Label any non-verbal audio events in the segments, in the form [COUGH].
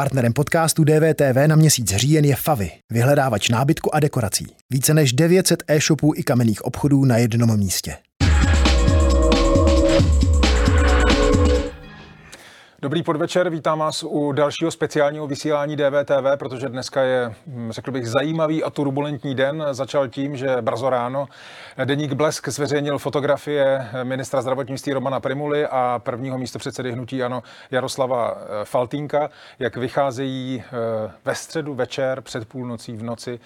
Partnerem podcastu DVTV na měsíc říjen je Favy, vyhledávač nábytku a dekorací. Více než 900 e-shopů i kamenných obchodů na jednom místě. Dobrý podvečer, vítám vás u dalšího speciálního vysílání DVTV, protože dneska je, hm, řekl bych, zajímavý a turbulentní den. Začal tím, že brzo ráno deník Blesk zveřejnil fotografie ministra zdravotnictví Romana Primuly a prvního místo předsedy hnutí Ano Jaroslava eh, Faltínka, jak vycházejí eh, ve středu večer před půlnocí v noci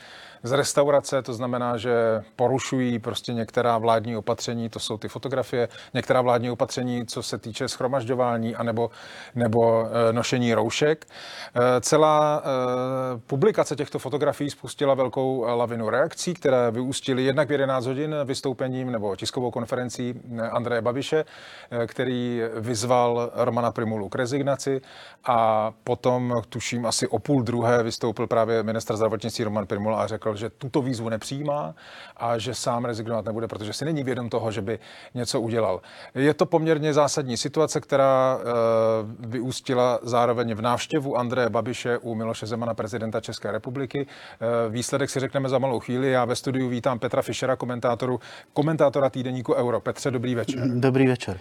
z restaurace, to znamená, že porušují prostě některá vládní opatření, to jsou ty fotografie, některá vládní opatření, co se týče schromažďování anebo nebo eh, nošení roušek. Eh, celá eh, publikace těchto fotografií spustila velkou lavinu reakcí, které vyústily jednak v 11 hodin vystoupením nebo tiskovou konferencí Andreje Babiše, který vyzval Romana Primulu k rezignaci a potom, tuším, asi o půl druhé vystoupil právě ministr zdravotnictví Roman Primula a řekl, že tuto výzvu nepřijímá a že sám rezignovat nebude, protože si není vědom toho, že by něco udělal. Je to poměrně zásadní situace, která vyústila zároveň v návštěvu Andreje Babiše u Miloše Zemana, prezidenta České republiky. Eh, výsledek si řekneme za malou chvíli. Já ve studiu vítám Petra Fischera, komentátoru, komentátora týdeníku Euro. Petře, dobrý večer. Dobrý večer.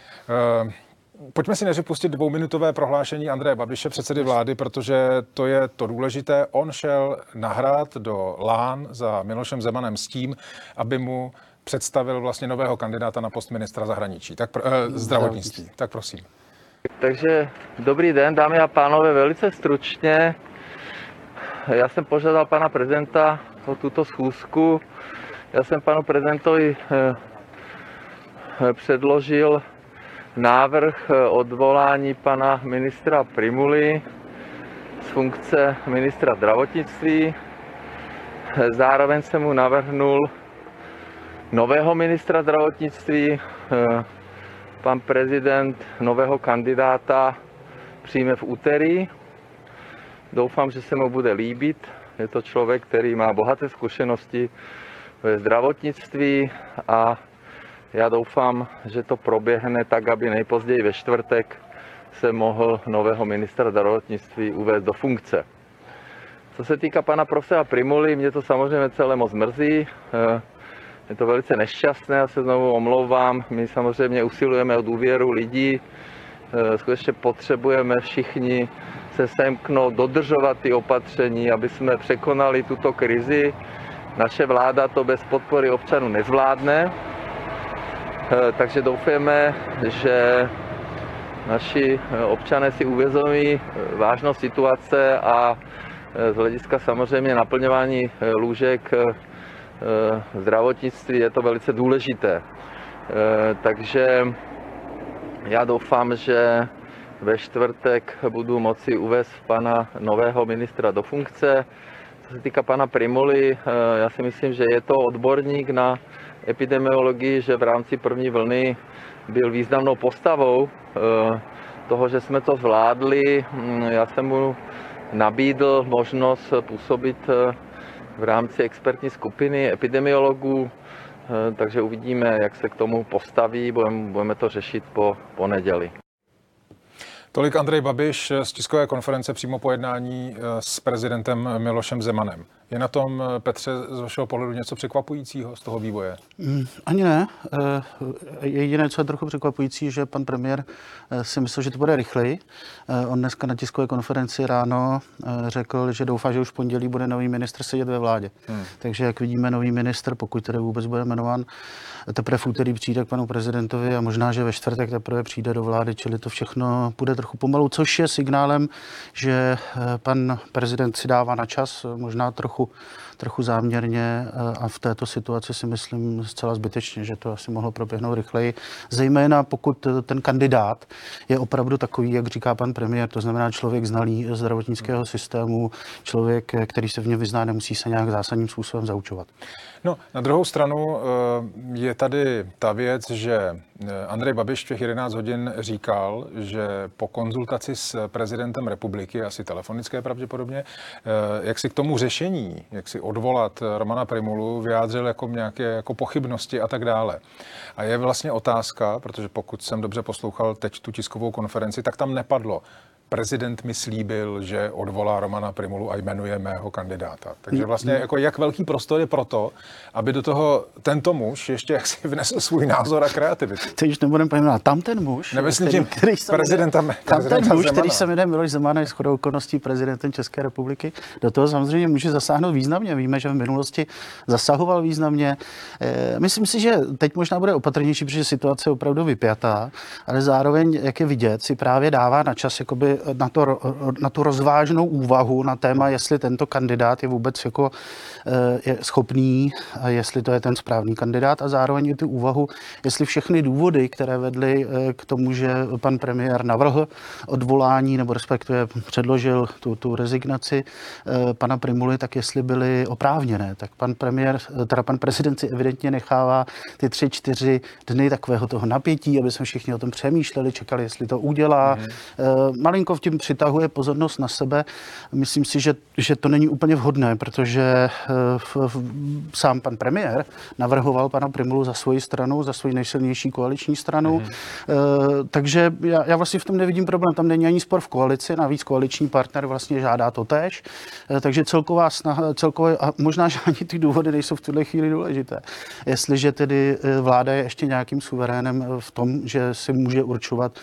Pojďme si než pustit dvouminutové prohlášení Andreje Babiše, předsedy vlády, protože to je to důležité. On šel nahrát do Lán za Milošem Zemanem s tím, aby mu představil vlastně nového kandidáta na post ministra zahraničí, tak, eh, zdravotnictví. Tak prosím. Takže dobrý den, dámy a pánové, velice stručně. Já jsem požádal pana prezidenta o tuto schůzku. Já jsem panu prezidentovi eh, eh, předložil návrh eh, odvolání pana ministra Primuly z funkce ministra zdravotnictví. Zároveň jsem mu navrhnul nového ministra zdravotnictví, pan prezident nového kandidáta přijme v úterý. Doufám, že se mu bude líbit. Je to člověk, který má bohaté zkušenosti ve zdravotnictví a já doufám, že to proběhne tak, aby nejpozději ve čtvrtek se mohl nového ministra zdravotnictví uvést do funkce. Co se týká pana profesora Primuly, mě to samozřejmě celé moc mrzí je to velice nešťastné, já se znovu omlouvám. My samozřejmě usilujeme o důvěru lidí, e, skutečně potřebujeme všichni se semknout, dodržovat ty opatření, aby jsme překonali tuto krizi. Naše vláda to bez podpory občanů nezvládne, takže doufáme, že naši e, občané si uvědomí vážnost situace a z hlediska samozřejmě naplňování lůžek Eh, zdravotnictví je to velice důležité. Eh, takže já doufám, že ve čtvrtek budu moci uvést pana nového ministra do funkce. Co se týká pana Primuly, eh, já si myslím, že je to odborník na epidemiologii, že v rámci první vlny byl významnou postavou toho, že jsme to zvládli. Hm, já jsem mu nabídl možnost působit v rámci expertní skupiny epidemiologů, eh, takže uvidíme, jak se k tomu postaví, budeme, to řešit po pondělí. Tolik Andrej Babiš z tiskové konference přímo po jednání eh, s prezidentem Milošem Zemanem. Je na tom, eh, Petře, z vašeho pohledu něco překvapujícího z toho vývoje? Mm, ani ne. Eh, jediné, co je trochu překvapující, že pan premiér si myslel, že to bude rychleji. On dneska na tiskové konferenci ráno řekl, že doufá, že už v pondělí bude nový ministr sedět ve vládě. Hmm. Takže jak vidíme, nový ministr, pokud tedy vůbec bude jmenován, teprve v úterý přijde k panu prezidentovi a možná, že ve čtvrtek teprve přijde do vlády, čili to všechno půjde trochu pomalu, což je signálem, že pan prezident si dává na čas, možná trochu, pouco trochu záměrně a v této situaci si myslím zcela zbytečně, že to asi mohlo proběhnout rychleji, zejména pokud ten kandidát je opravdu takový, jak říká pan premiér, to znamená člověk znalý zdravotnického systému, člověk, který se v něm vyzná, nemusí se nějak zásadním způsobem zaučovat. No, na druhou stranu eh, je tady ta věc, že eh, Andrej Babiš v těch 11 hodin říkal, že po konzultaci s prezidentem republiky, asi telefonické pravděpodobně, eh, jak si k tomu řešení, jak si odvolat Romana Primulu, vyjádřil jako nějaké jako pochybnosti a tak dále. A je vlastně otázka, protože pokud jsem dobře poslouchal teď tu tiskovou konferenci, tak tam nepadlo, prezident mi slíbil, že odvolá Romana Primulu a jmenuje mého kandidáta. Takže vlastně jako jak velký prostor je pro to, aby do toho tento muž ještě jaksi vnesl svůj názor a kreativitu. Teď už nebudeme pojmenovat. Tam ten muž, Nemyslím který, který se prezidenta, tam prezidenta ten muž, Zemana. který se jmenuje Miloš Zeman, je shodou okolností prezidentem České republiky. Do toho samozřejmě může zasáhnout významně. Víme, že v minulosti zasahoval významně. E, myslím si, že teď možná bude opatrnější, protože situace je opravdu vypjatá, ale zároveň, jak je vidět, si právě dává na čas jakoby na, to, na tu rozvážnou úvahu na téma, jestli tento kandidát je vůbec jako eh, je schopný, a jestli to je ten správný kandidát a zároveň i tu úvahu, jestli všechny důvody, které vedly eh, k tomu, že pan premiér navrhl odvolání nebo respektive předložil tu, tu rezignaci eh, pana Primuly, tak jestli byly oprávněné. Tak pan premiér, teda pan prezident si evidentně nechává ty tři, čtyři dny takového toho napětí, aby jsme všichni o tom přemýšleli, čekali, jestli to udělá. Mm-hmm. Malinko v tím přitahuje pozornost na sebe. Myslím si, že, že to není úplně vhodné, protože eh, v, v, sám pan premiér navrhoval pana Primulu za svoji stranu, za svoji nejsilnější koaliční stranu. Mm-hmm. Takže já, já vlastně v tom nevidím problém. Tam není ani spor v koalici, navíc koaliční partner vlastně žádá to tež. Takže celková snaha, celkové, a možná, že ani ty důvody nejsou v tuhle chvíli důležité. Jestliže tedy vláda je ještě nějakým suverénem v tom, že si může určovat,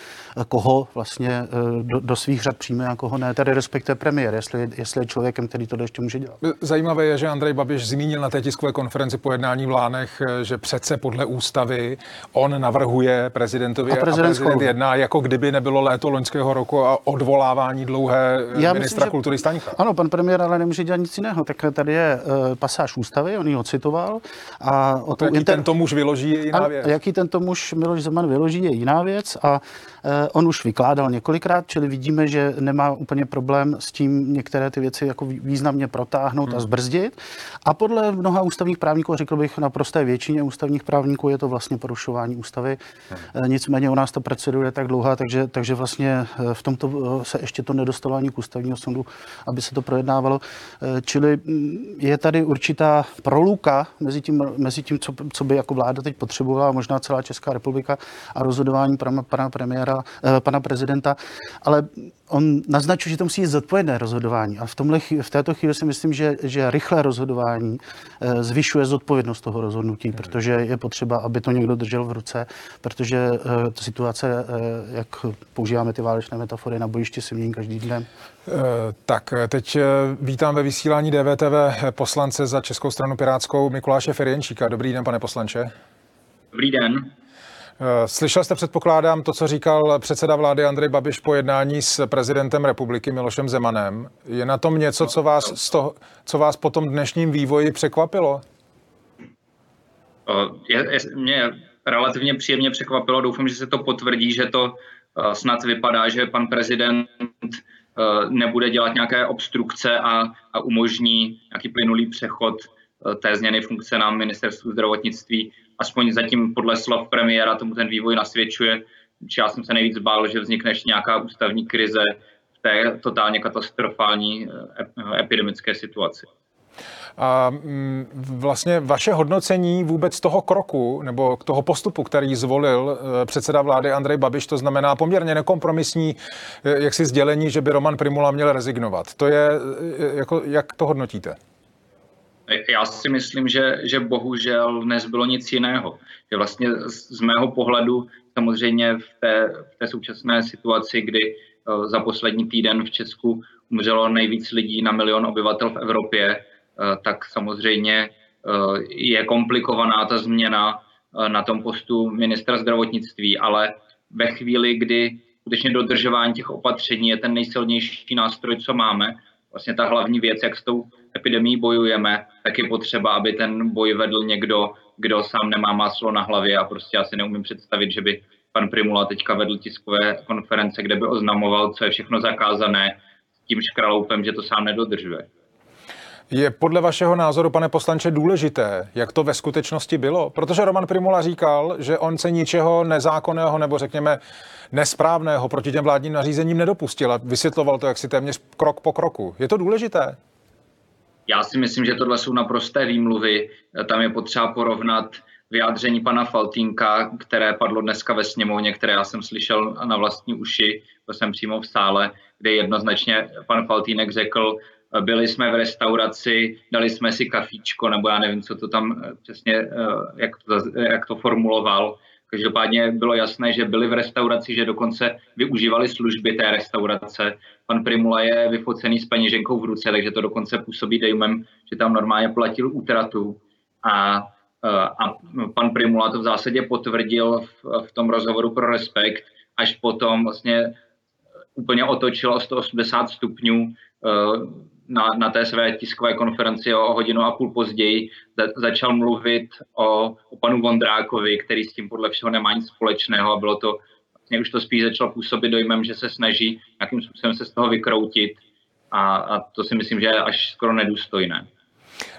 koho vlastně do, do svých řad přijme a koho ne, tedy respektive premiér, jestli, jestli je člověkem, který to ještě může dělat. Zajímavé je, že Andrej Babiš zmínil na té tiskové konferenci po jednání v Lánech, že přece podle ústavy on navrhuje prezidentovi a, prezident, a prezident jedná, jako kdyby nebylo léto loňského roku a odvolávání dlouhé Já ministra myslím, kultury Staňka. Ano, pan premiér ale nemůže dělat nic jiného. Tak tady je uh, pasáž ústavy, on ji ocitoval. A o to, jaký inter... tento muž vyloží je jiná a, věc. Jaký tento muž Miloš Zeman vyloží je jiná věc a on už vykládal několikrát, čili vidíme, že nemá úplně problém s tím některé ty věci jako významně protáhnout hmm. a zbrzdit. A podle mnoha ústavních právníků, řekl bych na prosté většině ústavních právníků, je to vlastně porušování ústavy. Hmm. Nicméně u nás ta procedura je tak dlouhá, takže, takže vlastně eh, v tomto eh, se ještě to nedostalo ani k ústavního soudu, aby se to projednávalo. Čili mm, je tady určitá proluka mezi tím, mezi tím co, co by jako vláda teď potřebovala, možná celá Česká republika a rozhodování pana, pana premiéra, pana prezidenta, ale on naznačuje, že to musí být zodpovědné rozhodování. A v, tomhle, v této chvíli si myslím, že, že rychlé rozhodování eh, zvyšuje zodpovědnost toho rozhodnutí, protože je potřeba, aby to někdo držel v ruce, protože eh, ta situace, eh, jak používáme ty válečné metafory, na bojišti se mění každý den. Tak teď vítám ve vysílání DVTV poslance za Českou stranu Pirátskou Mikuláše Ferjenčíka. Dobrý den, pane poslanče. Dobrý den. Eh, slyšel jste, předpokládám, to, co říkal předseda vlády Andrej Babiš po jednání s prezidentem republiky Milošem Zemanem. Je na tom něco, co vás, z toho, co vás po tom dnešním vývoji překvapilo? Eh, je, je, mě relativně příjemně překvapilo. Doufám, že se to potvrdí, že to uh, snad vypadá, že pan prezident nebude dělat nějaké obstrukce a, a umožní nějaký plynulý přechod té změny funkce na ministerstvu zdravotnictví aspoň zatím podle slov premiéra tomu ten vývoj nasvědčuje. Já jsem se nejvíc bál, že vznikne ještě nějaká ústavní krize v té totálně katastrofální eh, epidemické situaci. A mm, vlastně vaše hodnocení vůbec toho kroku nebo toho postupu, který zvolil eh, předseda vlády Andrej Babiš, to znamená poměrně nekompromisní eh, jaksi sdělení, že by Roman Primula měl rezignovat. To je, jako, jak to hodnotíte? Já si myslím, že, že bohužel nezbylo nic jiného. Že vlastně z mého pohledu samozřejmě v té, v té současné situaci, kdy eh, za poslední týden v Česku umřelo nejvíc lidí na milion obyvatel v Evropě, eh, tak samozřejmě eh, je komplikovaná ta změna na tom postu ministra zdravotnictví, ale ve chvíli, kdy skutečně dodržování těch opatření je ten nejsilnější nástroj, co máme, vlastně ta hlavní věc, jak s tou epidemii bojujeme, tak je potřeba, aby ten boj vedl někdo, kdo sám nemá máslo na hlavě a prostě já si neumím představit, že by pan Primula teďka vedl tiskové konference, kde by oznamoval, co je všechno zakázané s tím škraloupem, že to sám nedodržuje. Je podle vašeho názoru, pane poslanče, důležité, jak to ve skutečnosti bylo? Protože Roman Primula říkal, že on se ničeho nezákonného nebo řekněme nesprávného proti těm vládním nařízením nedopustil a vysvětloval to jaksi téměř krok po kroku. Je to důležité? Já si myslím, že tohle jsou naprosté výmluvy. Tam je potřeba porovnat vyjádření pana Faltínka, které padlo dneska ve sněmovně, které já jsem slyšel na vlastní uši, to jsem přímo v sále, kde jednoznačně pan Faltínek řekl, byli jsme v restauraci, dali jsme si kafíčko, nebo já nevím, co to tam přesně, jak to, jak to formuloval, Každopádně bylo jasné, že byli v restauraci, že dokonce využívali služby té restaurace. Pan Primula je vyfocený s peněženkou v ruce, takže to dokonce působí dejmem, že tam normálně platil útratu. A, a pan Primula to v zásadě potvrdil v, v tom rozhovoru pro Respekt, až potom vlastně úplně otočil o 180 stupňů na, na té své tiskové konferenci o hodinu a půl později za, začal mluvit o, o panu Vondrákovi, který s tím podle všeho nemá nic společného a bylo to, vlastně už to spíš začalo působit dojmem, že se snaží nějakým způsobem se z toho vykroutit a, a to si myslím, že je až skoro nedůstojné.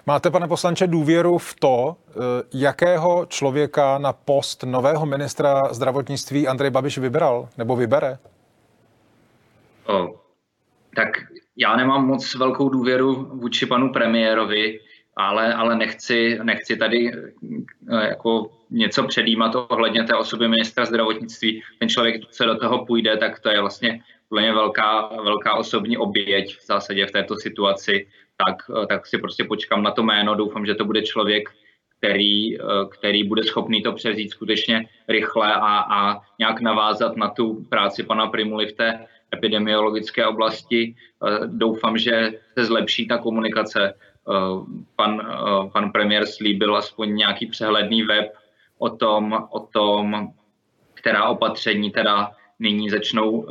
Máte, pane poslanče, důvěru v to, eh, jakého člověka na post nového ministra zdravotnictví Andrej Babiš vybral nebo vybere? O, tak já nemám moc velkou důvěru vůči panu premiérovi, ale, ale nechci, nechci tady eh, jako něco předjímat ohledně té osoby ministra zdravotnictví. Ten člověk, co do toho půjde, tak to je vlastně úplně velká, velká osobní oběť v zásadě v této situaci. Tak, eh, tak si prostě počkám na to jméno. Doufám, že to bude člověk, který, eh, který bude schopný to převzít skutečně rychle a, a nějak navázat na tu práci pana Primuly v té epidemiologické oblasti. Eh, doufám, že se zlepší ta komunikace. Eh, pan, eh, pan premiér slíbil aspoň nějaký přehledný web o tom, o tom, která opatření teda nyní začnou,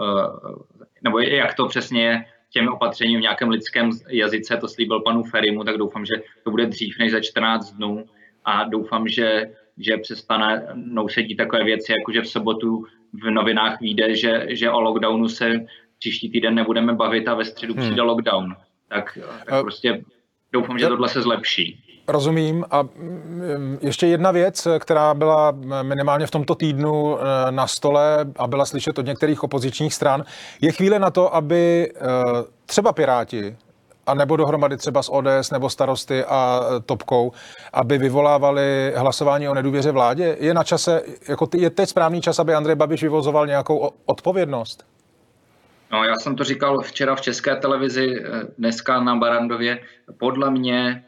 nebo jak to přesně je těmi opatřeními v nějakém lidském jazyce, to slíbil panu Ferimu, tak doufám, že to bude dřív než za 14 dnů a doufám, že, že přestane sedí takové věci, jako že v sobotu v novinách vyjde, že, že o lockdownu se příští týden nebudeme bavit a ve středu hmm. přijde lockdown. Tak, tak uh, prostě doufám, že tohle se zlepší. Rozumím. A mm, ještě jedna věc, která byla minimálně v tomto týdnu eh, na stole a byla slyšet od některých opozičních stran, je chvíle na to, aby eh, třeba Piráti a nebo dohromady třeba s ODS nebo starosty a e, Topkou, aby vyvolávali hlasování o nedůvěře vládě? Je na čase, jako je teď správný čas, aby Andrej Babiš vyvozoval nějakou odpovědnost? No, já jsem to říkal včera v české televizi, e, dneska na Barandově. Podle mě e,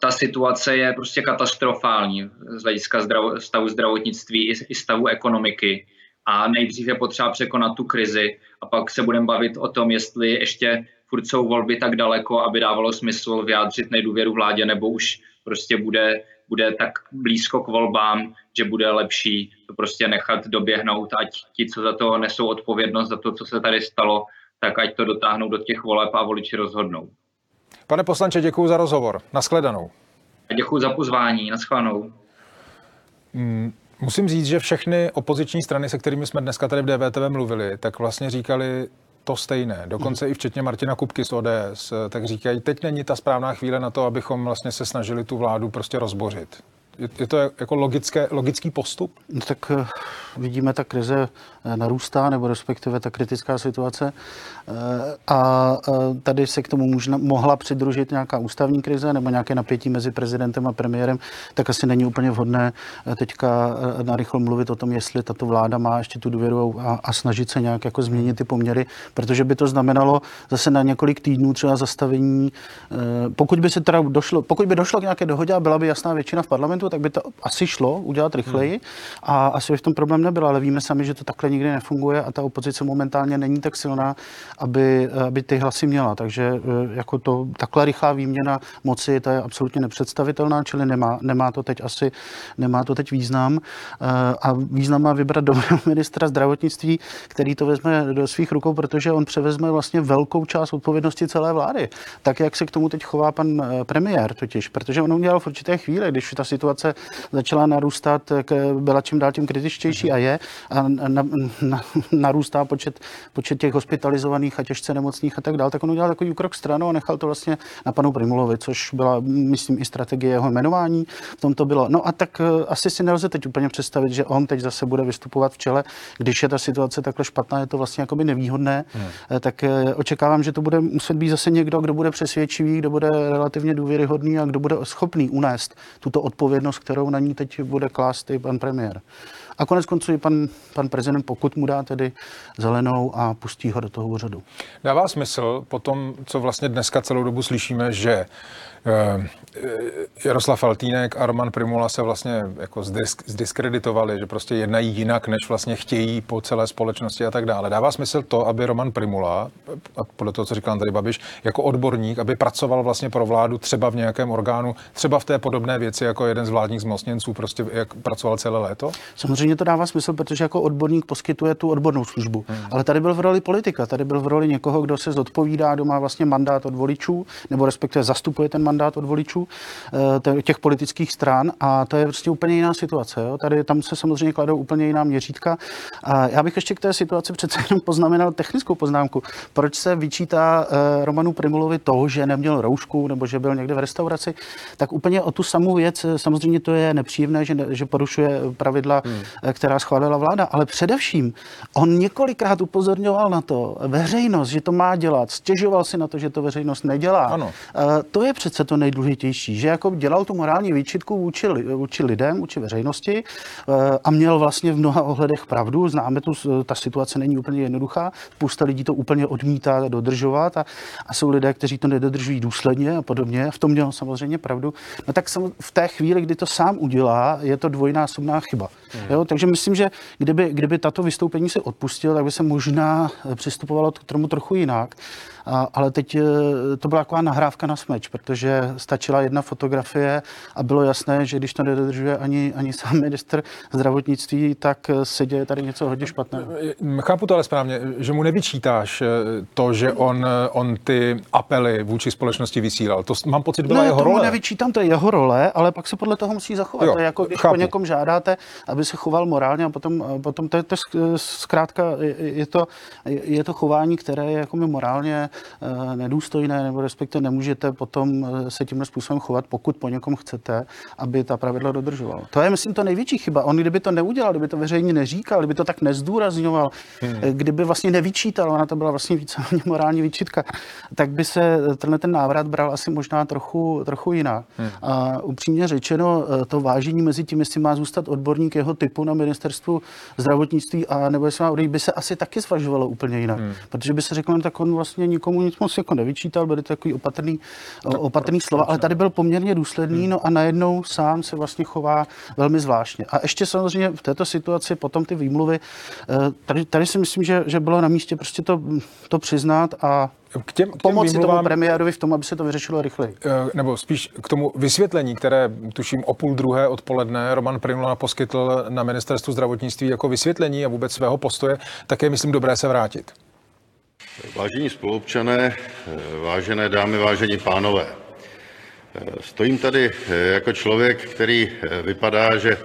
ta situace je prostě katastrofální z hlediska zdravo, stavu zdravotnictví i stavu ekonomiky. A nejdřív je potřeba překonat tu krizi a pak se budeme bavit o tom, jestli ještě furt jsou volby tak daleko, aby dávalo smysl vyjádřit nedůvěru vládě, nebo už prostě bude, bude tak blízko k volbám, že bude lepší to prostě nechat doběhnout, ať ti, co za to nesou odpovědnost, za to, co se tady stalo, tak ať to dotáhnou do těch voleb a voliči rozhodnou. Pane poslanče, děkuji za rozhovor. Naschledanou. A děkuji za pozvání. Naschledanou. Mm. Musím říct, že všechny opoziční strany, se kterými jsme dneska tady v DVTV mluvili, tak vlastně říkali to stejné. Dokonce i včetně Martina Kupky z ODS, tak říkají, teď není ta správná chvíle na to, abychom vlastně se snažili tu vládu prostě rozbořit. Je, je to jako logické, logický postup? No, tak eh, vidíme, ta krize eh, narůstá, nebo respektive ta kritická situace. Eh, a tady se k tomu možna, mohla přidružit nějaká ústavní krize nebo nějaké napětí mezi prezidentem a premiérem, tak asi není úplně vhodné teďka narychlo mluvit o tom, jestli tato vláda má ještě tu důvěru a, a snažit se nějak jako změnit ty poměry, protože by to znamenalo zase na několik týdnů třeba zastavení. Pokud by se teda došlo, pokud by došlo k nějaké dohodě a byla by jasná většina v parlamentu, parlamentu, tak by to asi šlo udělat rychleji hmm. a asi by v tom problém nebyl, ale víme sami, že to takhle nikdy nefunguje a ta opozice momentálně není tak silná, aby, aby ty hlasy měla. Takže eh, jako to takhle rychlá výměna moci, to je absolutně nepředstavitelná, čili nemá, nemá to teď asi, nemá to teď význam. Eh, a význam má vybrat [LAUGHS] dobrého ministra zdravotnictví, který to vezme do svých rukou, protože on převezme vlastně velkou část odpovědnosti celé vlády. Tak, jak se k tomu teď chová pan eh, premiér totiž, protože on udělal v určité chvíli, když ta situace situace začala narůstat, byla čím dál tím kritičtější a je a na, na, narůstá počet, počet těch hospitalizovaných a těžce nemocných a tak dále, tak on udělal takový úkrok stranou a nechal to vlastně na panu Primulovi, což byla, myslím, i strategie jeho jmenování. V tom to bylo. No a tak eh, asi si nelze teď úplně představit, že on teď zase bude vystupovat v čele, když je ta situace takhle špatná, je to vlastně jakoby nevýhodné, hmm. Eh, tak eh, očekávám, že to bude muset být zase někdo, kdo bude přesvědčivý, kdo bude relativně důvěryhodný a kdo bude schopný unést tuto odpovědnost odpovědnost, kterou na ní teď bude klást i pan premiér. A konec konců i pan, pan prezident, pokud mu dá tedy zelenou a pustí ho do toho úřadu. Dává smysl po tom, co vlastně dneska celou dobu slyšíme, že Jaroslav Faltýnek a Roman Primula se vlastně jako zdiskreditovali, že prostě jednají jinak, než vlastně chtějí po celé společnosti a tak dále. Dává smysl to, aby Roman Primula, a podle toho, co říkal tady Babiš, jako odborník, aby pracoval vlastně pro vládu třeba v nějakém orgánu, třeba v té podobné věci, jako jeden z vládních zmocněnců, prostě jak pracoval celé léto? Samozřejmě to dává smysl, protože jako odborník poskytuje tu odbornou službu. Hmm. Ale tady byl v roli politika, tady byl v roli někoho, kdo se zodpovídá, kdo má vlastně mandát od voličů, nebo respektive zastupuje ten mandát mandát od voličů eh, těch politických stran a to je prostě úplně jiná situace. Jo? Tady tam se samozřejmě kladou úplně jiná měřítka. A já bych ještě k té situaci přece jenom poznamenal technickou poznámku. Proč se vyčítá eh, Romanu Primulovi to, že neměl roušku nebo že byl někde v restauraci, tak úplně o tu samou věc, eh, samozřejmě to je nepříjemné, že, že porušuje pravidla, hmm. která schválila vláda, ale především on několikrát upozorňoval na to veřejnost, že to má dělat, stěžoval si na to, že to veřejnost nedělá. Ano. To je přece to nejdůležitější, že jako dělal tu morální výčitku vůči, vůči lidem, vůči veřejnosti eh, a měl vlastně v mnoha ohledech pravdu. Známe tu, ta situace není úplně jednoduchá. Spousta lidí to úplně odmítá dodržovat a, a jsou lidé, kteří to nedodržují důsledně a podobně. V tom měl samozřejmě pravdu. No tak v té chvíli, kdy to sám udělá, je to dvojnásobná chyba. Hmm. Jo, takže myslím, že kdyby, kdyby tato vystoupení se odpustil, tak by se možná přistupovalo k tomu trochu jinak. A, ale teď eh, to byla taková nahrávka na smeč, protože stačila jedna fotografie a bylo jasné, že když to nedodržuje ani, ani sám minister zdravotnictví, tak eh, se děje tady něco hodně špatného. Eh, chápu to ale správně, že mu nevyčítáš to, že on, on ty apely vůči společnosti vysílal. To mám pocit, byla ne, jeho role. nevyčítám, to je jeho role, ale pak se podle toho musí zachovat. Jo, to je jako když chápu. po někom žádáte, aby se choval morálně a potom, potom to je to zkrátka, je to, je to chování, které je jako morálně nedůstojné, nebo respektive nemůžete potom eh, se tímhle způsobem chovat, pokud po někom chcete, aby ta pravidla dodržoval. To je, myslím, to největší chyba. On, kdyby to neudělal, kdyby to veřejně neříkal, kdyby to tak nezdůrazňoval, hmm. Eh, kdyby vlastně nevyčítal, ona to byla vlastně více morální výčitka, tak by se tenhle ten návrat bral asi možná trochu, trochu jinak. Hmm. A upřímně řečeno, to vážení mezi tím, jestli má zůstat odborník jeho typu na ministerstvu zdravotnictví a nebo jestli má odejít, by se asi taky zvažovalo úplně jinak. Hmm. Protože by se řeklo, no, tak on vlastně nikomu nic moc jako nevyčítal, byly to takový opatrný, tak, opatrný slova, ale tady byl poměrně důsledný, hmm. no a najednou sám se vlastně chová velmi zvláštně. A ještě samozřejmě v této situaci potom ty výmluvy, eh, tady, tady si myslím, že, že bylo na místě prostě to, to přiznat a k těm, k těm pomoci výmluvám, tomu premiérovi v tom, aby se to vyřešilo rychleji. Eh, nebo spíš k tomu vysvětlení, které tuším o půl druhé odpoledne Roman Primula poskytl na ministerstvu zdravotnictví jako vysvětlení a vůbec svého postoje, tak je, myslím, dobré se vrátit. Vážení spolupčané, vážené dámy, vážení pánové, stojím tady jako člověk, který vypadá, že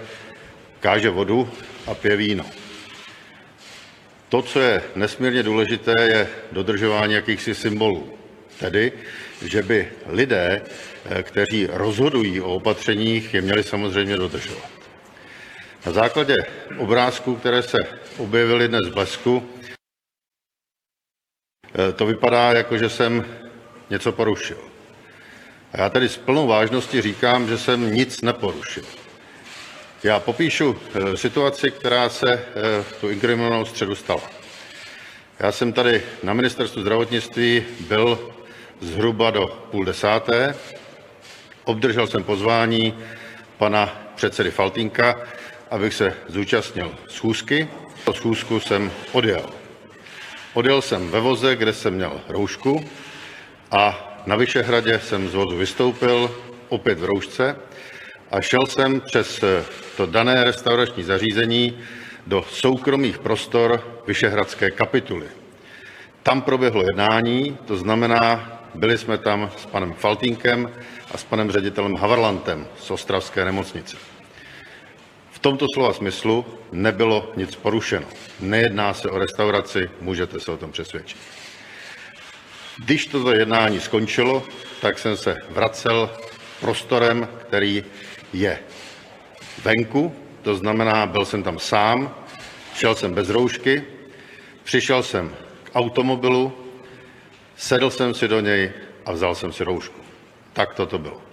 káže vodu a pije víno. To, co je nesmírně důležité, je dodržování jakýchsi symbolů. Tedy, že by lidé, kteří rozhodují o opatřeních, je měli samozřejmě dodržovat. Na základě obrázků, které se objevily dnes v Blesku, to vypadá jako, že jsem něco porušil. A já tady s plnou vážností říkám, že jsem nic neporušil. Já popíšu eh, situaci, která se eh, v tu inkriminovanou středu stala. Já jsem tady na ministerstvu zdravotnictví byl zhruba do půl desáté. Obdržel jsem pozvání pana předsedy Faltínka, abych se zúčastnil schůzky. Po schůzku jsem odjel. Odjel jsem ve voze, kde jsem měl roušku a na Vyšehradě jsem z vozu vystoupil, opět v roušce, a šel jsem přes to dané restaurační zařízení do soukromých prostor Vyšehradské kapituly. Tam proběhlo jednání, to znamená, byli jsme tam s panem Faltínkem a s panem ředitelem Havarlantem z Ostravské nemocnice. V tomto slova smyslu nebylo nic porušeno. Nejedná se o restauraci, můžete se o tom přesvědčit. Když toto jednání skončilo, tak jsem se vracel prostorem, který je venku, to znamená, byl jsem tam sám, šel jsem bez roušky, přišel jsem k automobilu, sedl jsem si do něj a vzal jsem si roušku. Tak toto bylo.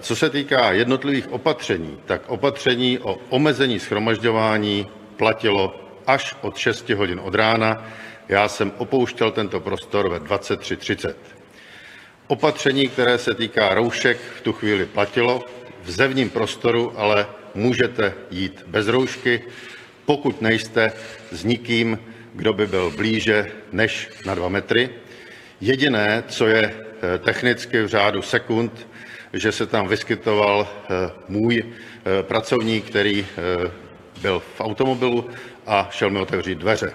Co se týká jednotlivých opatření, tak opatření o omezení schromažďování platilo až od 6 hodin od rána. Já jsem opouštěl tento prostor ve 23.30. Opatření, které se týká roušek, v tu chvíli platilo. V zevním prostoru ale můžete jít bez roušky, pokud nejste s nikým, kdo by byl blíže než na dva metry. Jediné, co je eh, technicky v řádu sekund, že se tam vyskytoval eh, můj eh, pracovník, který byl v automobilu a šel mi otevřít dveře.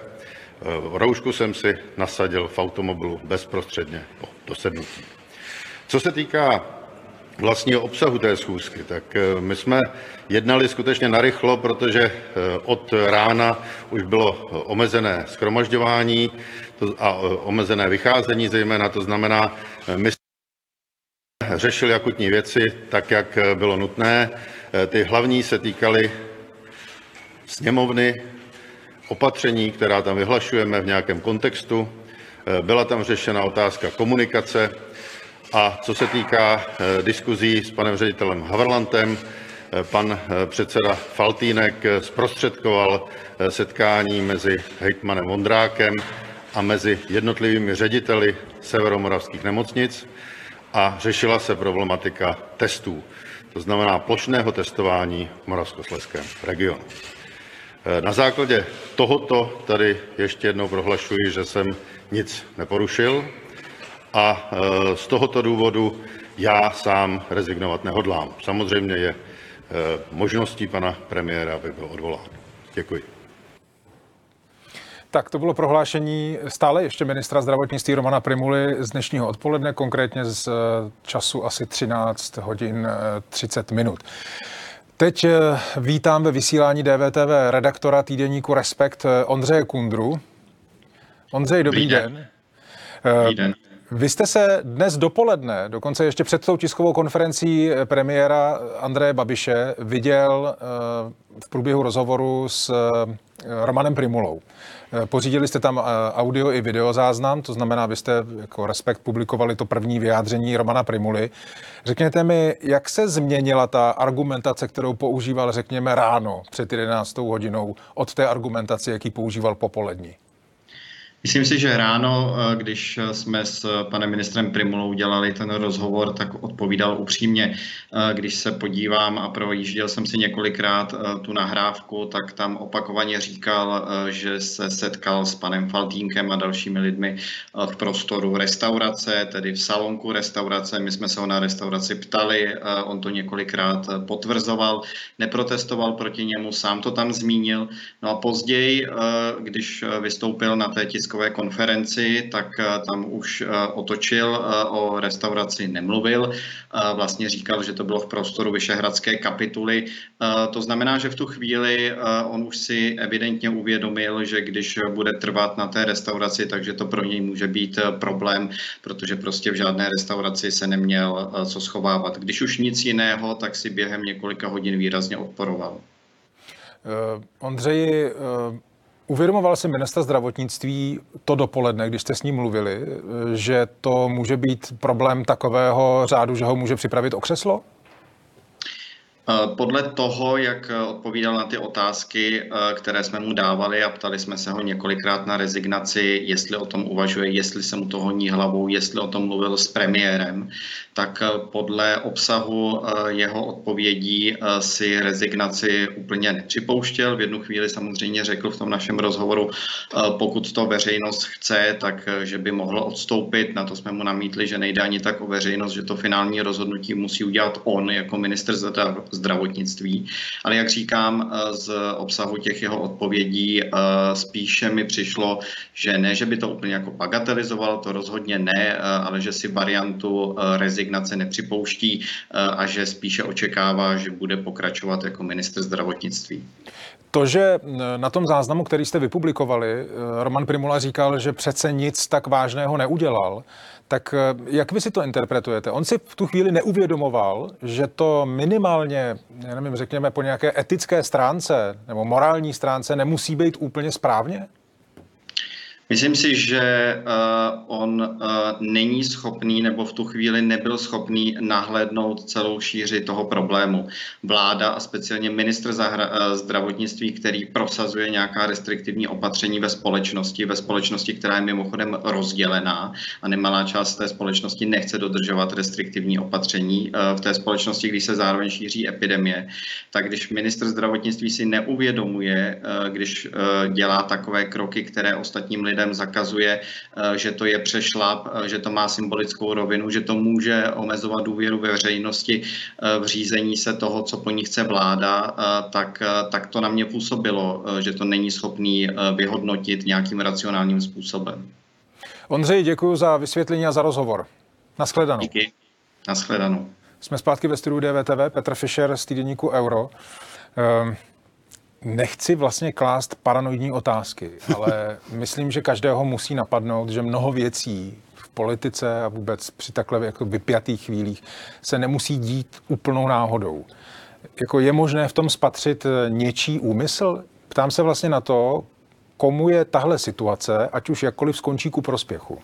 Roušku jsem si nasadil v automobilu bezprostředně po dosednutí. Co se týká vlastního obsahu té schůzky, tak eh, my jsme jednali skutečně narychlo, protože eh, od rána už bylo omezené schromažďování a eh, omezené vycházení zejména, to znamená, my řešili akutní věci tak, jak bylo nutné. Ty hlavní se týkaly sněmovny, opatření, která tam vyhlašujeme v nějakém kontextu. Byla tam řešena otázka komunikace, a co se týká eh, diskuzí s panem ředitelem Havrlantem, eh, pan eh, předseda Faltýnek zprostředkoval setkání mezi hejtmanem Vondrákem a mezi jednotlivými řediteli severomoravských nemocnic a řešila se problematika testů, to znamená plošného testování v Moravskoslezském regionu. Na základě tohoto tady ještě jednou prohlašuji, že jsem nic neporušil, a e, z tohoto důvodu já sám rezignovat nehodlám. Samozřejmě je e, možností pana premiéra, aby byl odvolán. Děkuji. Tak to bylo prohlášení stále ještě ministra zdravotnictví Romana Primuly z dnešního odpoledne, konkrétně z e, času asi 13 hodin 30 minut. Teď vítám ve vysílání DVTV redaktora týdeníku Respekt Ondřeje Kundru. Ondřej, dobrý, dobrý den. den. Dobrý den. Vy jste se dnes dopoledne, dokonce ještě před tou tiskovou konferencí premiéra Andreje Babiše, viděl eh, v průběhu rozhovoru s eh, Romanem Primulou. Eh, pořídili jste tam audio i videozáznam, to znamená, vy jste jako Respekt publikovali to první vyjádření Romana Primuly. Řekněte mi, jak se změnila ta argumentace, kterou používal, řekněme, ráno před 11. hodinou od té argumentace, jaký používal popolední? Myslím si, že ráno, eh, když jsme s panem ministrem Primulou dělali ten rozhovor, tak odpovídal upřímně. Eh, když se podívám a projížděl jsem si několikrát eh, tu nahrávku, tak tam opakovaně říkal, že se setkal s panem Faltínkem a dalšími lidmi v prostoru restaurace, tedy v salonku restaurace. My jsme se ho na restauraci ptali, on to několikrát potvrzoval, neprotestoval proti němu, sám to tam zmínil. No a později, když vystoupil na té tiskové tiskové konferenci, tak eh, tam už eh, otočil, eh, o restauraci nemluvil. Vlastně říkal, že to bylo v prostoru Vyšehradské kapituly. To znamená, že v tu chvíli on už si evidentně uvědomil, že když bude trvat na té restauraci, takže to pro něj může být problém, protože prostě v žádné restauraci se neměl co schovávat. Když už nic jiného, tak si během několika hodin výrazně odporoval. Uh, Ondřeji, Uvědomoval si minister zdravotnictví to dopoledne, když jste s ním mluvili, že to může být problém takového řádu, že ho může připravit o křeslo? Eh, podle toho, jak eh, odpovídal na ty otázky, eh, které jsme mu dávali a ptali jsme se ho několikrát na rezignaci, jestli o tom uvažuje, jestli se mu to honí hlavou, jestli o tom mluvil s premiérem, tak podle obsahu jeho odpovědí si rezignaci úplně nepřipouštěl. V jednu chvíli samozřejmě řekl v tom našem rozhovoru, pokud to veřejnost chce, tak že by mohl odstoupit. Na to jsme mu namítli, že nejde ani tak o veřejnost, že to finální rozhodnutí musí udělat on jako minister zdravotnictví. Ale jak říkám, eh, z obsahu těch jeho odpovědí eh, spíše mi přišlo, že ne, že by to úplně jako bagatelizoval, to rozhodně ne, eh, ale že si variantu rezignace nepřipouští a že spíše očekává, že bude pokračovat jako minister zdravotnictví. To, že na tom záznamu, který jste vypublikovali, Roman Primula říkal, že přece nic tak vážného neudělal, tak eh, jak vy si to interpretujete? On si v tu chvíli neuvědomoval, že to minimálně, já nevím, řekněme po nějaké etické stránce nebo morální stránce nemusí být úplně správně? Myslím si, že uh, on uh, není schopný nebo v tu chvíli nebyl schopný nahlédnout celou šíři toho problému. Vláda a speciálně ministr zahra- uh, zdravotnictví, který prosazuje nějaká restriktivní opatření ve společnosti, ve společnosti, která je mimochodem rozdělená a nemalá část té společnosti nechce dodržovat restriktivní opatření uh, v té společnosti, když se zároveň šíří epidemie, tak když ministr zdravotnictví si neuvědomuje, uh, když uh, dělá takové kroky, které ostatním lidem lidem zakazuje, eh, že to je přešlap, eh, že to má symbolickou rovinu, že to může omezovat důvěru ve veřejnosti eh, v řízení se toho, co po ní chce vláda, tak, tak to na mě působilo, že to není schopný vyhodnotit nějakým racionálním způsobem. Ondřej, děkuji za vysvětlení a za rozhovor. Naschledanou. Díky. Naschledanou. Jsme zpátky ve studiu DVTV, Petr Fischer z týdeníku Euro. Um, Nechci vlastně klást paranoidní otázky, ale myslím, že každého musí napadnout, že mnoho věcí v politice a vůbec při takhle jako vypjatých chvílích se nemusí dít úplnou náhodou. Jako je možné v tom spatřit něčí úmysl? Ptám se vlastně na to, komu je tahle situace, ať už jakkoliv skončí ku prospěchu.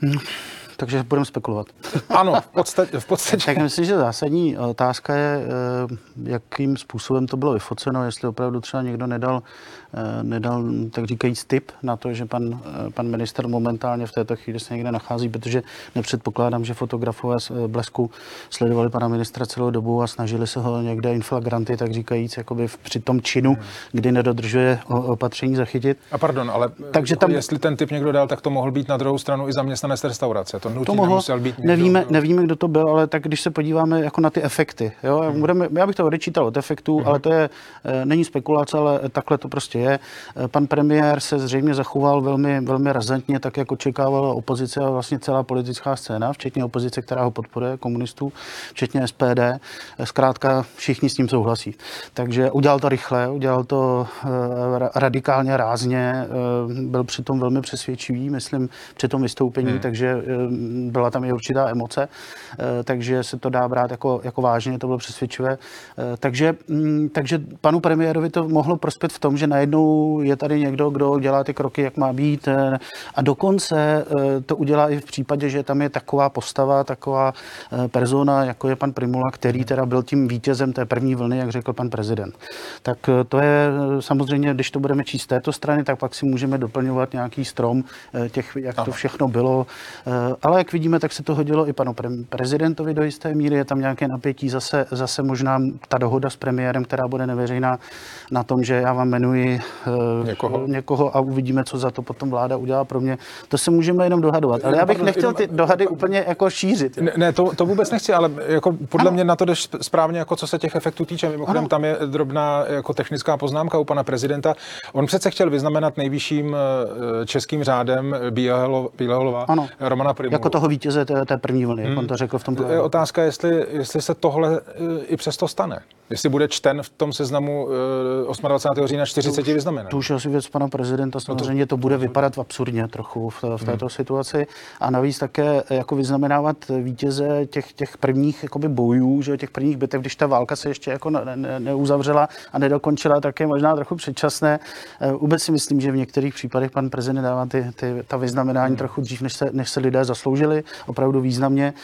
Hmm takže budeme spekulovat. [LAUGHS] Ano, v podstatě. V podstatě. tak myslím, že zásadní otázka je, eh, jakým způsobem to bylo vyfoceno, jestli opravdu třeba někdo nedal nedal, tak říkajíc, tip na to, že pan, eh, pan minister momentálně v této chvíli se někde nachází, protože nepředpokládám, že fotografové z eh, Blesku sledovali pana ministra celou dobu a snažili se ho někde inflagranty, tak říkajíc, jakoby při tom činu, hmm. kdy nedodržuje opatření zachytit. A pardon, ale Takže tam, jestli ten typ někdo dal, tak to mohl být na druhou stranu i zaměstnanec restaurace. To, to mohl, nemusel být někdo, nevíme, kdo... nevíme, kdo to byl, ale tak když se podíváme jako na ty efekty, jo, hmm. budeme, já bych to odečítal od efektů, hmm. ale to je, není spekulace, ale takhle to prostě je. Pan premiér se zřejmě zachoval velmi, velmi razantně, tak jak očekávala opozice a vlastně celá politická scéna, včetně opozice, která ho podporuje, komunistů, včetně SPD. Zkrátka všichni s tím souhlasí. Takže udělal to rychle, udělal to eh, radikálně rázně, eh, byl přitom velmi přesvědčivý, myslím, při tom vystoupení, hmm. takže eh, byla tam i určitá emoce, takže se to dá brát jako, jako vážně, to bylo přesvědčivé. Takže, mm, takže panu premiérovi to mohlo prospět v tom, že najednou je tady někdo, kdo dělá ty kroky, jak má být. Eh, a dokonce eh, to udělá i v případě, že tam je taková postava, taková eh, persona, jako je pan Primula, který teda byl tím vítězem té první vlny, jak řekl pan prezident. Tak to je samozřejmě, když to budeme číst z této strany, tak pak si můžeme doplňovat nějaký strom těch, jak to všechno bylo. Ale jak vidíme, tak se to hodilo i panu prezidentovi do jisté míry. Je tam nějaké napětí, zase, zase možná ta dohoda s premiérem, která bude neveřejná na tom, že já vám jmenuji Eh, někoho. někoho a uvidíme, co za to potom vláda udělá pro mě. To se můžeme jenom dohadovat. Ale já bych nechtěl ty dohady úplně jako šířit. Ne, ne to, to vůbec nechci, ale jako podle ano. mě na to jdeš správně, jako co se těch efektů týče. Mimochodem, ano. tam je drobná jako technická poznámka u pana prezidenta. On přece chtěl vyznamenat nejvyšším eh, českým řádem Bíleholova, ano. Romana Primulu. Jako toho vítěze té, té první vlny, hmm. jak on to řekl v tom. Je otázka, jestli, jestli se tohle eh, i přesto stane. Jestli bude čten v tom seznamu 28. října 40 vyznamená. To už asi věc pana prezidenta, samozřejmě to bude vypadat absurdně trochu v, v této hmm. situaci. A navíc také jako vyznamenávat vítěze těch, těch prvních jakoby bojů, že těch prvních bitev, když ta válka se ještě jako ne, ne, neuzavřela a nedokončila, tak je možná trochu předčasné. Eh, vůbec si myslím, že v některých případech pan prezident dává ty, ty, ta vyznamenání hmm. trochu dřív, než se, než se lidé zasloužili, opravdu významně.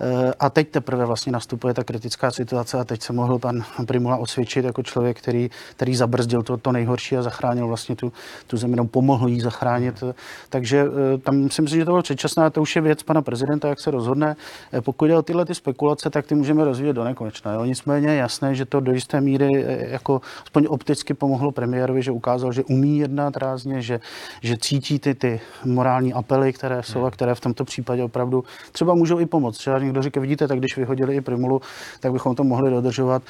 Eh, a teď teprve vlastně nastupuje ta kritická situace a teď se mohl pan Primula osvědčit jako člověk, který, který zabrzdil to, to nejhorší a zachránil vlastně tu, tu zemi, nebo pomohl jí zachránit. Takže eh, tam si myslím, že to bylo předčasné a to už je věc pana prezidenta, jak se rozhodne. Eh, pokud jde o tyhle ty spekulace, tak ty můžeme rozvíjet do nekonečna. Jo. Nicméně je jasné, že to do jisté míry eh, jako aspoň opticky pomohlo premiérovi, že ukázal, že umí jednat rázně, že, že cítí ty, ty morální apely, které jsou a které v tomto případě opravdu třeba můžou i pomoct. Třeba někdo říká, vidíte, tak když vyhodili i Primulu, tak bychom to mohli dodržovat.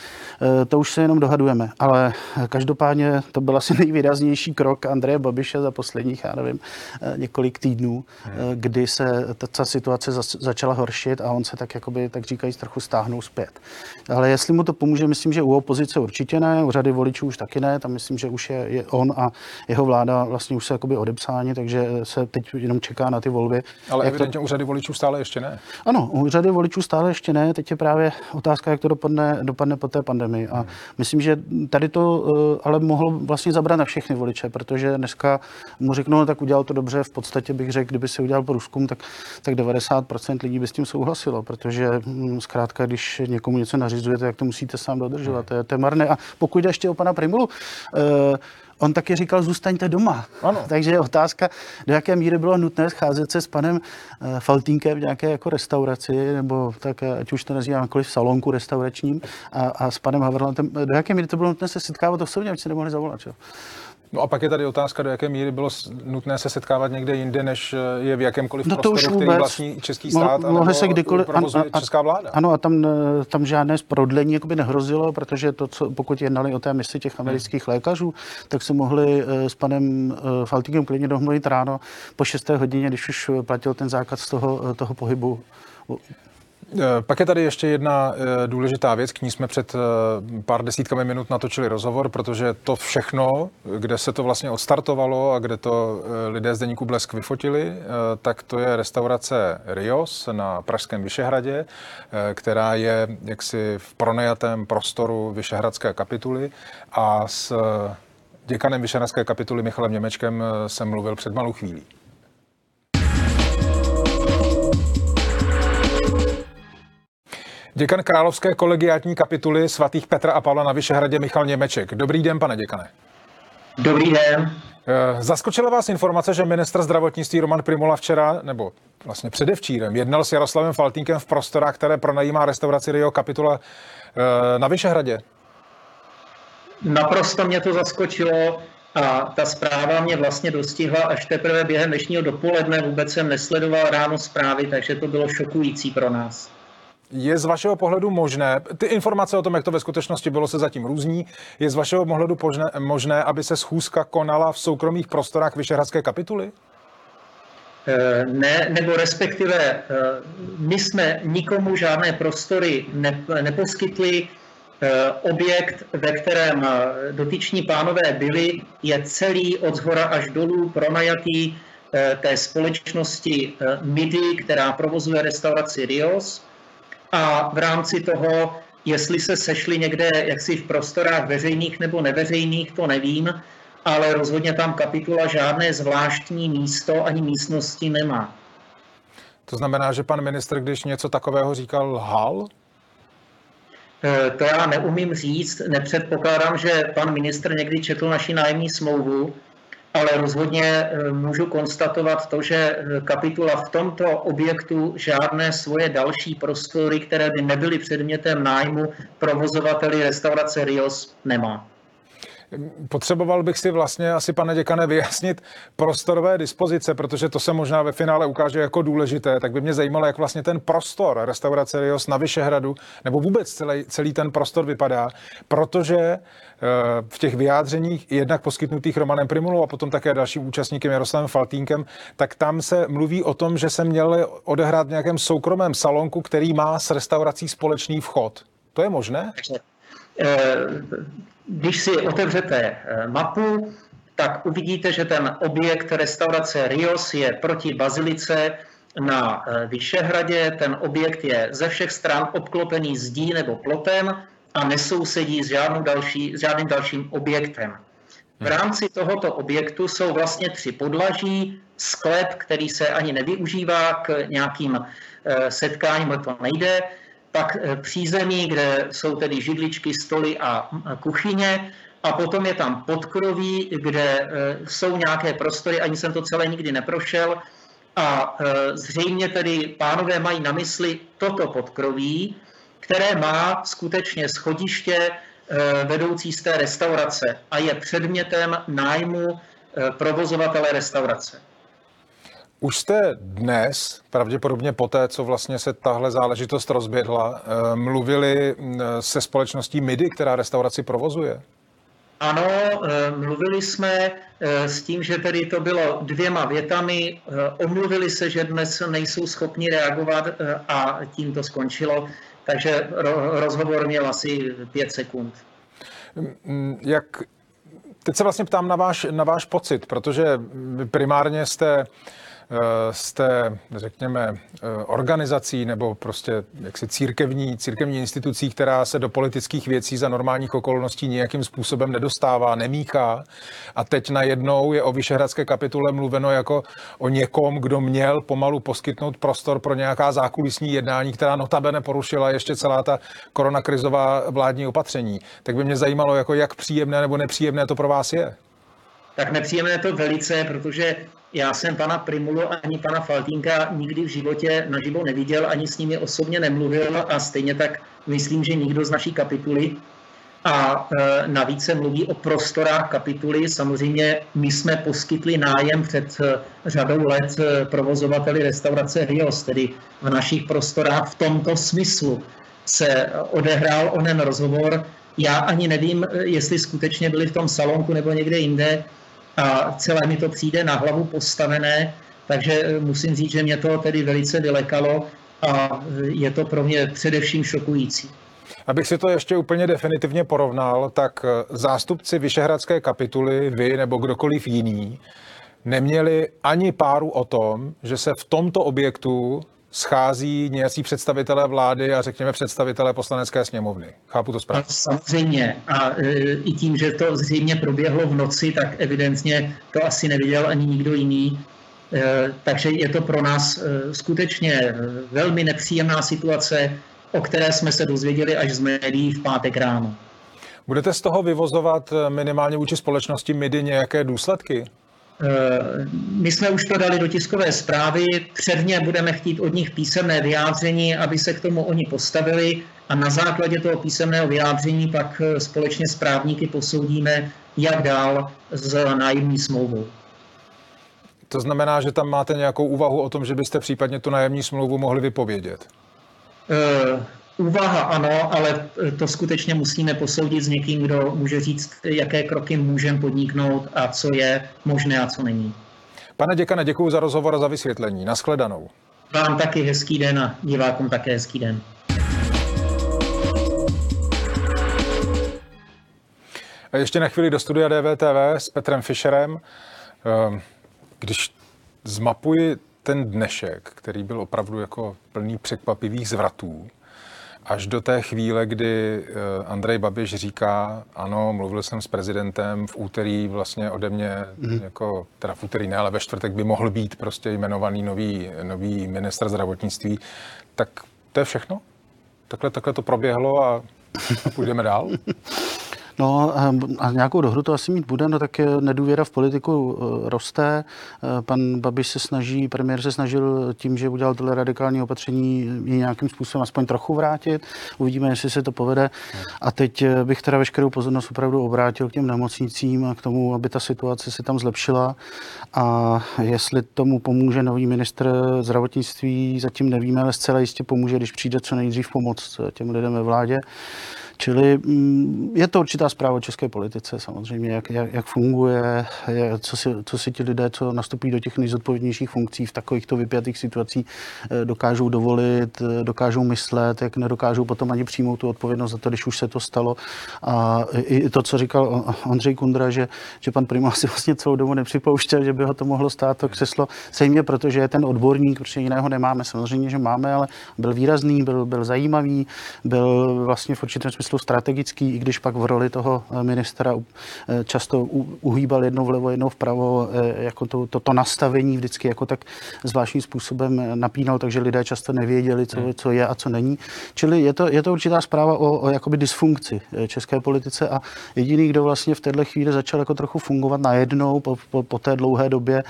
To už se jenom dohadujeme, ale každopádně to byl asi [LAUGHS] nejvýraznější krok Andreje Babiše za posledních, já nevím, eh, několik týdnů, hmm. Eh, kdy se ta, ta situace začala horšit a on se tak, jakoby, tak říkají, trochu stáhnul zpět. Ale jestli mu to pomůže, myslím, že u opozice určitě ne, u řady voličů už taky ne, tam myslím, že už je, je on a jeho vláda vlastně už se jakoby odepsáni, takže se teď jenom čeká na ty volby. Ale jak evidentně to... u řady voličů stále ještě ne. Ano, u řady voličů stále ještě ne, teď je právě otázka, jak to dopadne, dopadne po té pandemii. A myslím, že tady to ale mohlo vlastně zabrat na všechny voliče, protože dneska mu řeknou, no, tak udělal to dobře, v podstatě bych řekl, kdyby se udělal průzkum, tak, tak 90% lidí by s tím souhlasilo, protože hm, zkrátka, když někomu něco nařizujete, tak to musíte sám dodržovat. To je, to je marné. A pokud jde ještě o pana Primulu, uh, On taky říkal, zůstaňte doma. Ano. [LAUGHS] Takže je otázka, do jaké míry bylo nutné scházet se s panem eh, Faltínkem v nějaké jako restauraci, nebo tak, eh, ať už to nazývám jakkoliv salonku restauračním, a, a s panem Haverlantem. Do jaké míry to bylo nutné se setkávat osobně, aby se nemohli zavolat? Čo? No a pak je tady otázka, do jaké míry bylo nutné se setkávat někde jinde, než eh, je v jakémkoliv no to prostoru, už vůbec. který vlastní český stát Mo- mohli se kdykoliv, provozuje a, a, česká vláda. Ano, a tam, eh, tam žádné prodlení jakoby nehrozilo, protože to, co, pokud jednali o té misi těch amerických hmm. lékařů, tak se mohli eh, s panem Faltíkem klidně domluvit ráno po 6. hodině, když už platil ten zákaz toho, toho pohybu Eh, pak je tady ještě jedna eh, důležitá věc, k ní jsme před eh, pár desítkami minut natočili rozhovor, protože to všechno, kde se to vlastně odstartovalo a kde to lidé z Deníku Blesk vyfotili, tak to je restaurace Rios na Pražském Vyšehradě, která je jaksi v pronajatém prostoru Vyšehradské kapituly a s děkanem Vyšehradské kapituly Michalem Němečkem jsem mluvil před malou chvílí. Děkan Královské kolegiátní kapituly svatých Petra a Pavla na Vyšehradě Michal Němeček. Dobrý den, pane děkane. Dobrý den. Eh, zaskočila vás informace, že ministr zdravotnictví Roman Primula včera, nebo vlastně předevčírem, jednal s Jaroslavem Faltínkem v prostorách, které pronajímá restauraci Rio Kapitula eh, na Vyšehradě? Naprosto mě to zaskočilo a ta zpráva mě vlastně dostihla až teprve během dnešního dopoledne. Vůbec jsem nesledoval ráno zprávy, takže to bylo šokující pro nás. Je z vašeho pohledu možné, ty informace o tom, jak to ve skutečnosti bylo, se zatím různí, je z vašeho pohledu možné, možné aby se schůzka konala v soukromých prostorách Vyšehradské kapituly? Eh, ne, nebo respektive eh, my jsme nikomu žádné prostory ne, neposkytli. Eh, objekt, ve kterém dotyční pánové byli, je celý od zhora až dolů pronajatý té společnosti MIDI, která provozuje restauraci Rios a v rámci toho, jestli se sešli někde jaksi v prostorách veřejných nebo neveřejných, to nevím, ale rozhodně tam kapitula žádné zvláštní místo ani místnosti nemá. To znamená, že pan ministr, když něco takového říkal, lhal? E, to já neumím říct. Nepředpokládám, že pan ministr někdy četl naši nájemní smlouvu, ale rozhodně eh, můžu konstatovat to, že eh, kapitula v tomto objektu žádné svoje další prostory, které by nebyly předmětem nájmu provozovateli restaurace Rios, nemá. Potřeboval bych si vlastně asi, pane děkane, vyjasnit prostorové dispozice, protože to se možná ve finále ukáže jako důležité. Tak by mě zajímalo, jak vlastně ten prostor restaurace Rios na Vyšehradu, nebo vůbec celý, celý ten prostor vypadá, protože eh, v těch vyjádřeních jednak poskytnutých Romanem Primulou a potom také dalším účastníkem Jaroslavem Faltínkem, tak tam se mluví o tom, že se měl odehrát v nějakém soukromém salonku, který má s restaurací společný vchod. To je možné? Když si otevřete eh, mapu, tak uvidíte, že ten objekt restaurace Rios je proti bazilice na eh, Vyšehradě. Ten objekt je ze všech stran obklopený zdí nebo plotem a nesousedí s, žádnou další, s žádným dalším objektem. V rámci tohoto objektu jsou vlastně tři podlaží, sklep, který se ani nevyužívá k nějakým eh, setkáním, to nejde, pak eh, přízemí, kde jsou tedy židličky, stoly a kuchyně, a potom je tam podkroví, kde eh, jsou nějaké prostory, ani jsem to celé nikdy neprošel, a eh, zřejmě tedy pánové mají na mysli toto podkroví, které má skutečně schodiště vedoucí z té restaurace a je předmětem nájmu provozovatele restaurace. Už jste dnes, pravděpodobně po té, co vlastně se tahle záležitost rozběhla, eh, mluvili mm, se společností MIDI, která restauraci provozuje? Ano, eh, mluvili jsme eh, s tím, že tedy to bylo dvěma větami. Omluvili se, že dnes nejsou schopni reagovat a tím to skončilo. Takže rozhovor měl asi pět sekund. Mm, jak, teď se vlastně ptám na váš, na váš pocit, protože primárně jste jste, řekněme, organizací nebo prostě jaksi církevní, církevní institucí, která se do politických věcí za normálních okolností nějakým způsobem nedostává, nemíchá. A teď najednou je o Vyšehradské kapitule mluveno jako o někom, kdo měl pomalu poskytnout prostor pro nějaká zákulisní jednání, která notabene porušila ještě celá ta koronakrizová vládní opatření. Tak by mě zajímalo, jako jak příjemné nebo nepříjemné to pro vás je. Tak nepříjemné to velice, protože já jsem pana Primulu ani pana Faltínka nikdy v životě naživo neviděl, ani s nimi osobně nemluvil a stejně tak myslím, že nikdo z naší kapituly. A e, navíc se mluví o prostorách kapituly. Samozřejmě my jsme poskytli nájem před e, řadou let e, provozovateli restaurace Rios, tedy v našich prostorách v tomto smyslu se odehrál onen rozhovor. Já ani nevím, jestli skutečně byli v tom salonku nebo někde jinde a celé mi to přijde na hlavu postavené, takže musím říct, že mě to tedy velice vylekalo a je to pro mě především šokující. Abych si to ještě úplně definitivně porovnal, tak zástupci Vyšehradské kapituly, vy nebo kdokoliv jiný, neměli ani páru o tom, že se v tomto objektu schází nějací představitelé vlády a řekněme představitelé poslanecké sněmovny. Chápu to správně? Samozřejmě. A e, i tím, že to zřejmě proběhlo v noci, tak evidentně to asi neviděl ani nikdo jiný. E, takže je to pro nás e, skutečně velmi nepříjemná situace, o které jsme se dozvěděli až z médií v pátek ráno. Budete z toho vyvozovat minimálně vůči společnosti MIDI nějaké důsledky? Eh, my jsme už to dali do tiskové zprávy, předně budeme chtít od nich písemné vyjádření, aby se k tomu oni postavili a na základě toho písemného vyjádření pak eh, společně s právníky posoudíme, jak dál s nájemní smlouvou. To znamená, že tam máte nějakou úvahu o tom, že byste případně tu nájemní smlouvu mohli vypovědět? Úvaha ano, ale to skutečně musíme posoudit s někým, kdo může říct, jaké kroky můžeme podniknout a co je možné a co není. Pane děkane, děkuji za rozhovor a za vysvětlení. Naschledanou. Vám taky hezký den a divákům také hezký den. A ještě na chvíli do studia DVTV s Petrem Fischerem. Ehm, když zmapuji ten dnešek, který byl opravdu jako plný překvapivých zvratů, až do té chvíle, kdy eh, Andrej Babiš říká, ano, mluvil jsem s prezidentem v úterý vlastně ode mě, mm. jako, teda v úterý ne, ale ve čtvrtek by mohl být prostě jmenovaný nový, nový minister zdravotnictví, tak to je všechno? Takhle, takhle to proběhlo a, a půjdeme dál? [LAUGHS] No a nějakou dohru to asi mít bude, no tak nedůvěra v politiku eh, roste. Eh, pan Babiš se snaží, premiér se snažil tím, že udělal tohle radikální opatření, nějakým způsobem aspoň trochu vrátit. Uvidíme, jestli se to povede. A teď eh, bych teda veškerou pozornost opravdu obrátil k těm nemocnicím a k tomu, aby ta situace se tam zlepšila. A jestli tomu pomůže nový ministr zdravotnictví, zatím nevíme, ale zcela jistě pomůže, když přijde co nejdřív pomoc těm lidem ve vládě. Čili mm, je to určitá zpráva o české politice samozřejmě, jak, jak, jak funguje, jak, co, si, co si ti lidé, co nastupují do těch nejzodpovědnějších funkcí v takovýchto vypjatých situacích, eh, dokážou dovolit, eh, dokážou myslet, jak nedokážou potom ani přijmout tu odpovědnost za to, když už se to stalo. A i to, co říkal Ondřej Kundra, že, že pan Prima si vlastně celou dobu nepřipouštěl, že by ho to mohlo stát to křeslo, sejmě, protože je ten odborník, protože jiného nemáme. Samozřejmě, že máme, ale byl výrazný, byl, byl zajímavý, byl vlastně v určitém smyslu strategický, i když pak v roli toho eh, ministra eh, často uhýbal jednou vlevo, jednou vpravo, eh, jako to, to, to nastavení vždycky jako tak zvláštním způsobem napínal, takže lidé často nevěděli, co, hmm. co je a co není. Čili je to, je to určitá zpráva o, o jakoby dysfunkci české politice a jediný, kdo vlastně v této chvíli začal jako trochu fungovat najednou po, po, po té dlouhé době,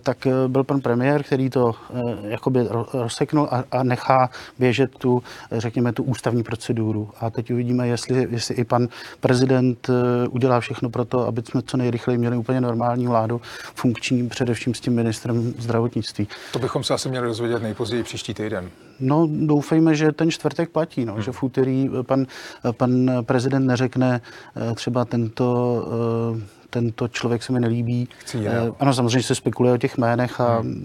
tak byl pan premiér, který to jakoby rozseknul a, a nechá běžet tu, řekněme, tu ústavní proceduru. A teď uvidíme, jestli, jestli i pan prezident eh, udělá všechno pro to, aby jsme co nejrychleji měli úplně normální vládu, funkční především s tím ministrem zdravotnictví. To bychom se asi měli dozvědět nejpozději příští týden. No, doufejme, že ten čtvrtek platí, no, hmm. že v úterý pan, pan prezident neřekne eh, třeba tento tento člověk se mi nelíbí. Chci jiného. Ano, samozřejmě se spekuluje o těch jménech a hmm.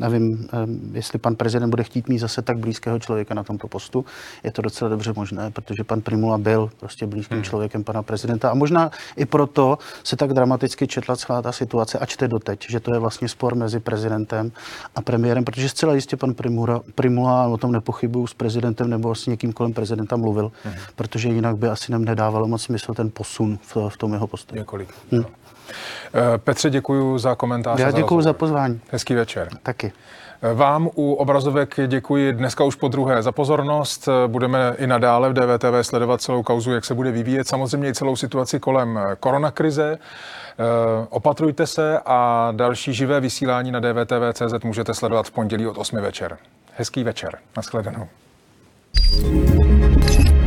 nevím, jestli pan prezident bude chtít mít zase tak blízkého člověka na tomto postu. Je to docela dobře možné, protože pan Primula byl prostě blízkým hmm. člověkem pana prezidenta a možná i proto se tak dramaticky četla celá ta situace a čte doteď, že to je vlastně spor mezi prezidentem a premiérem, protože zcela jistě pan Primura, Primula, o tom nepochybuju, s prezidentem nebo s někým kolem prezidenta mluvil, hmm. protože jinak by asi nedávalo moc smysl ten posun v, v tom jeho postoji. Několik. Hmm. Petře, děkuji za komentář. Já děkuji za pozvání. Hezký večer. Taky. Vám u obrazovek děkuji dneska už po druhé za pozornost. Budeme i nadále v DVTV sledovat celou kauzu, jak se bude vyvíjet, samozřejmě i celou situaci kolem koronakrize. Opatrujte se a další živé vysílání na DVTV.cz můžete sledovat v pondělí od 8 večer. Hezký večer. Naschledanou. thank you